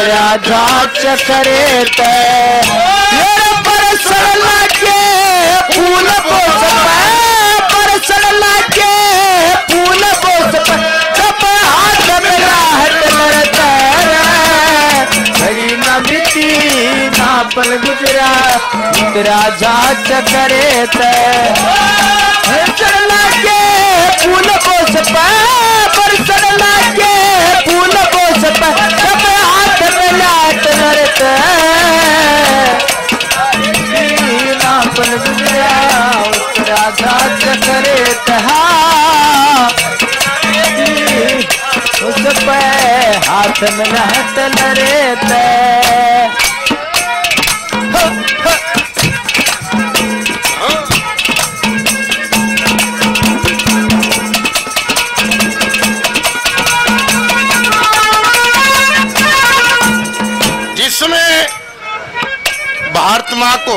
जा चकरे परसर लागे, फूल बोस पे। परसर लागे, फूल बोस जब हाथ में राहत लड़ता घड़ी ना बीती ना पल गुजरा उतरा जा चकरे ते। जिसमें भारत माँ को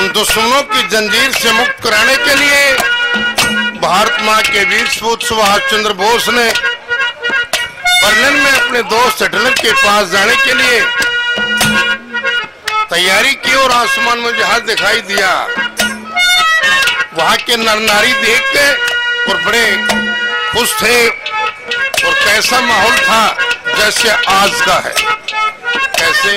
उन दुश्मनों की जंजीर से मुक्त कराने के लिए भारत माँ के वीर सपूत सुभाष चंद्र बोस ने बर्लिन में अपने दोस्त हिटलर के पास जाने के लिए तैयारी की और आसमान में जहाज़ दिखाई दिया। वहाँ के नर नारी देख के और बड़े खुश थे और कैसा माहौल था जैसे आज का है। कैसे?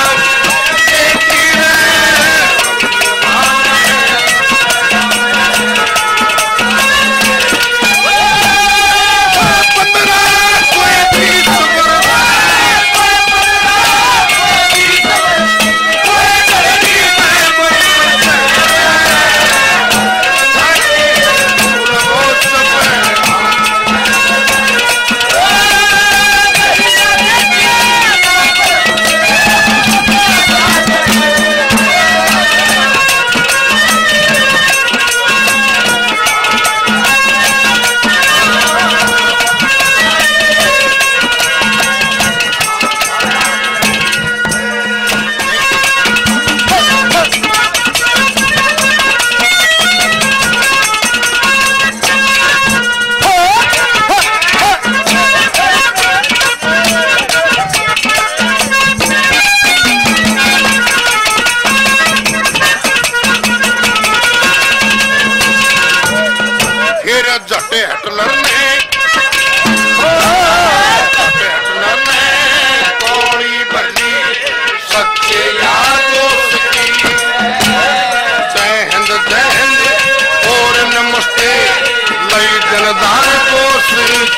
लई जनदार को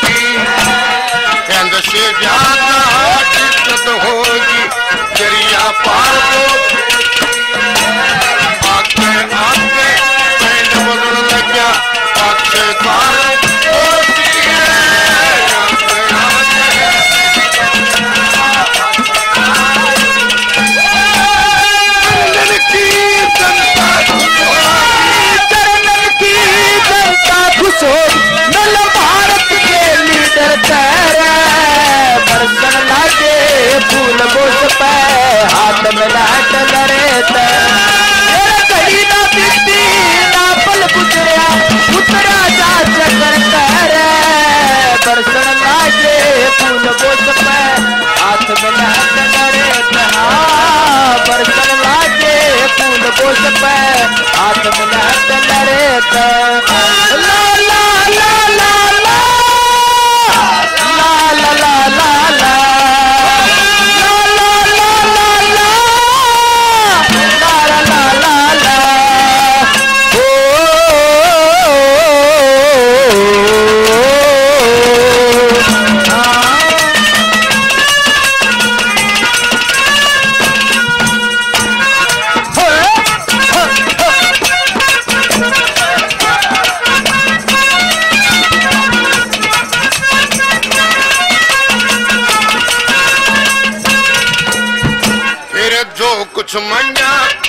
की हिंद से ज़्यादा इज़्ज़त होगी, ज़रिया पार को आके आके, पैंट बदल लग्या आके पार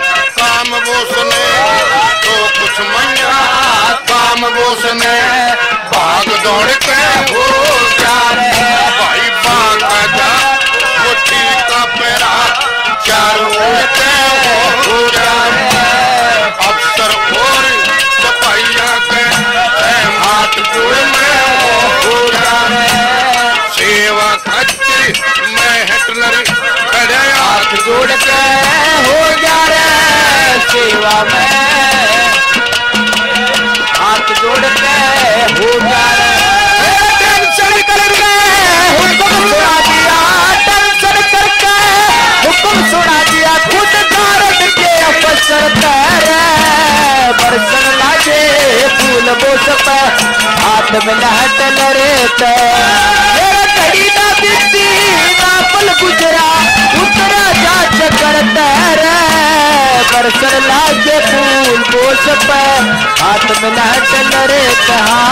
काम बोसने तो कुछ मैया काम बोसने भाग दौड़ के हो जा रहे भाई बाग जा मुट्ठी का पेरा चारों पे हो जा बरसन लागे फूल बोस पे हाथ में लहट लरे कड़ी गुजरा, उतरा जा चक्कर तेरे लागे फूल बोस पे हाथ में लरे कहा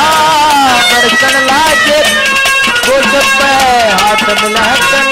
बरसन लागे बोस पे हाथ में लहट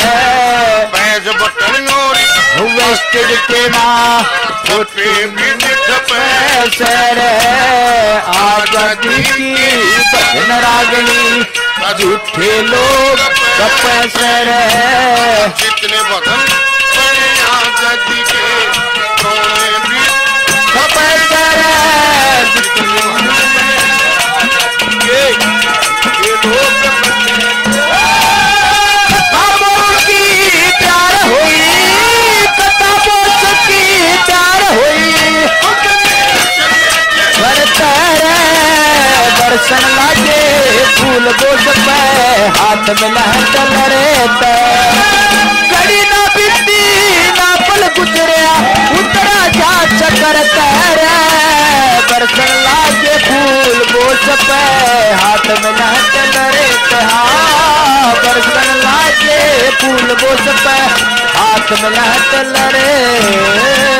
है वेस्टेड के माँ छोटे है आज़ादी की बहन रागनी झूठे लोग सर है जितने बदन आज़ादी के फूल पे हाथ में लहट लरे कड़ी ना बिंदी ना पल गुजरिया उतरा जा चक्कर तेरे दर्शन लागे फूल बोझ पे हाथ में लहट हाँ दर्शन लागे फूल बोझ पे हाथ में लहट लरे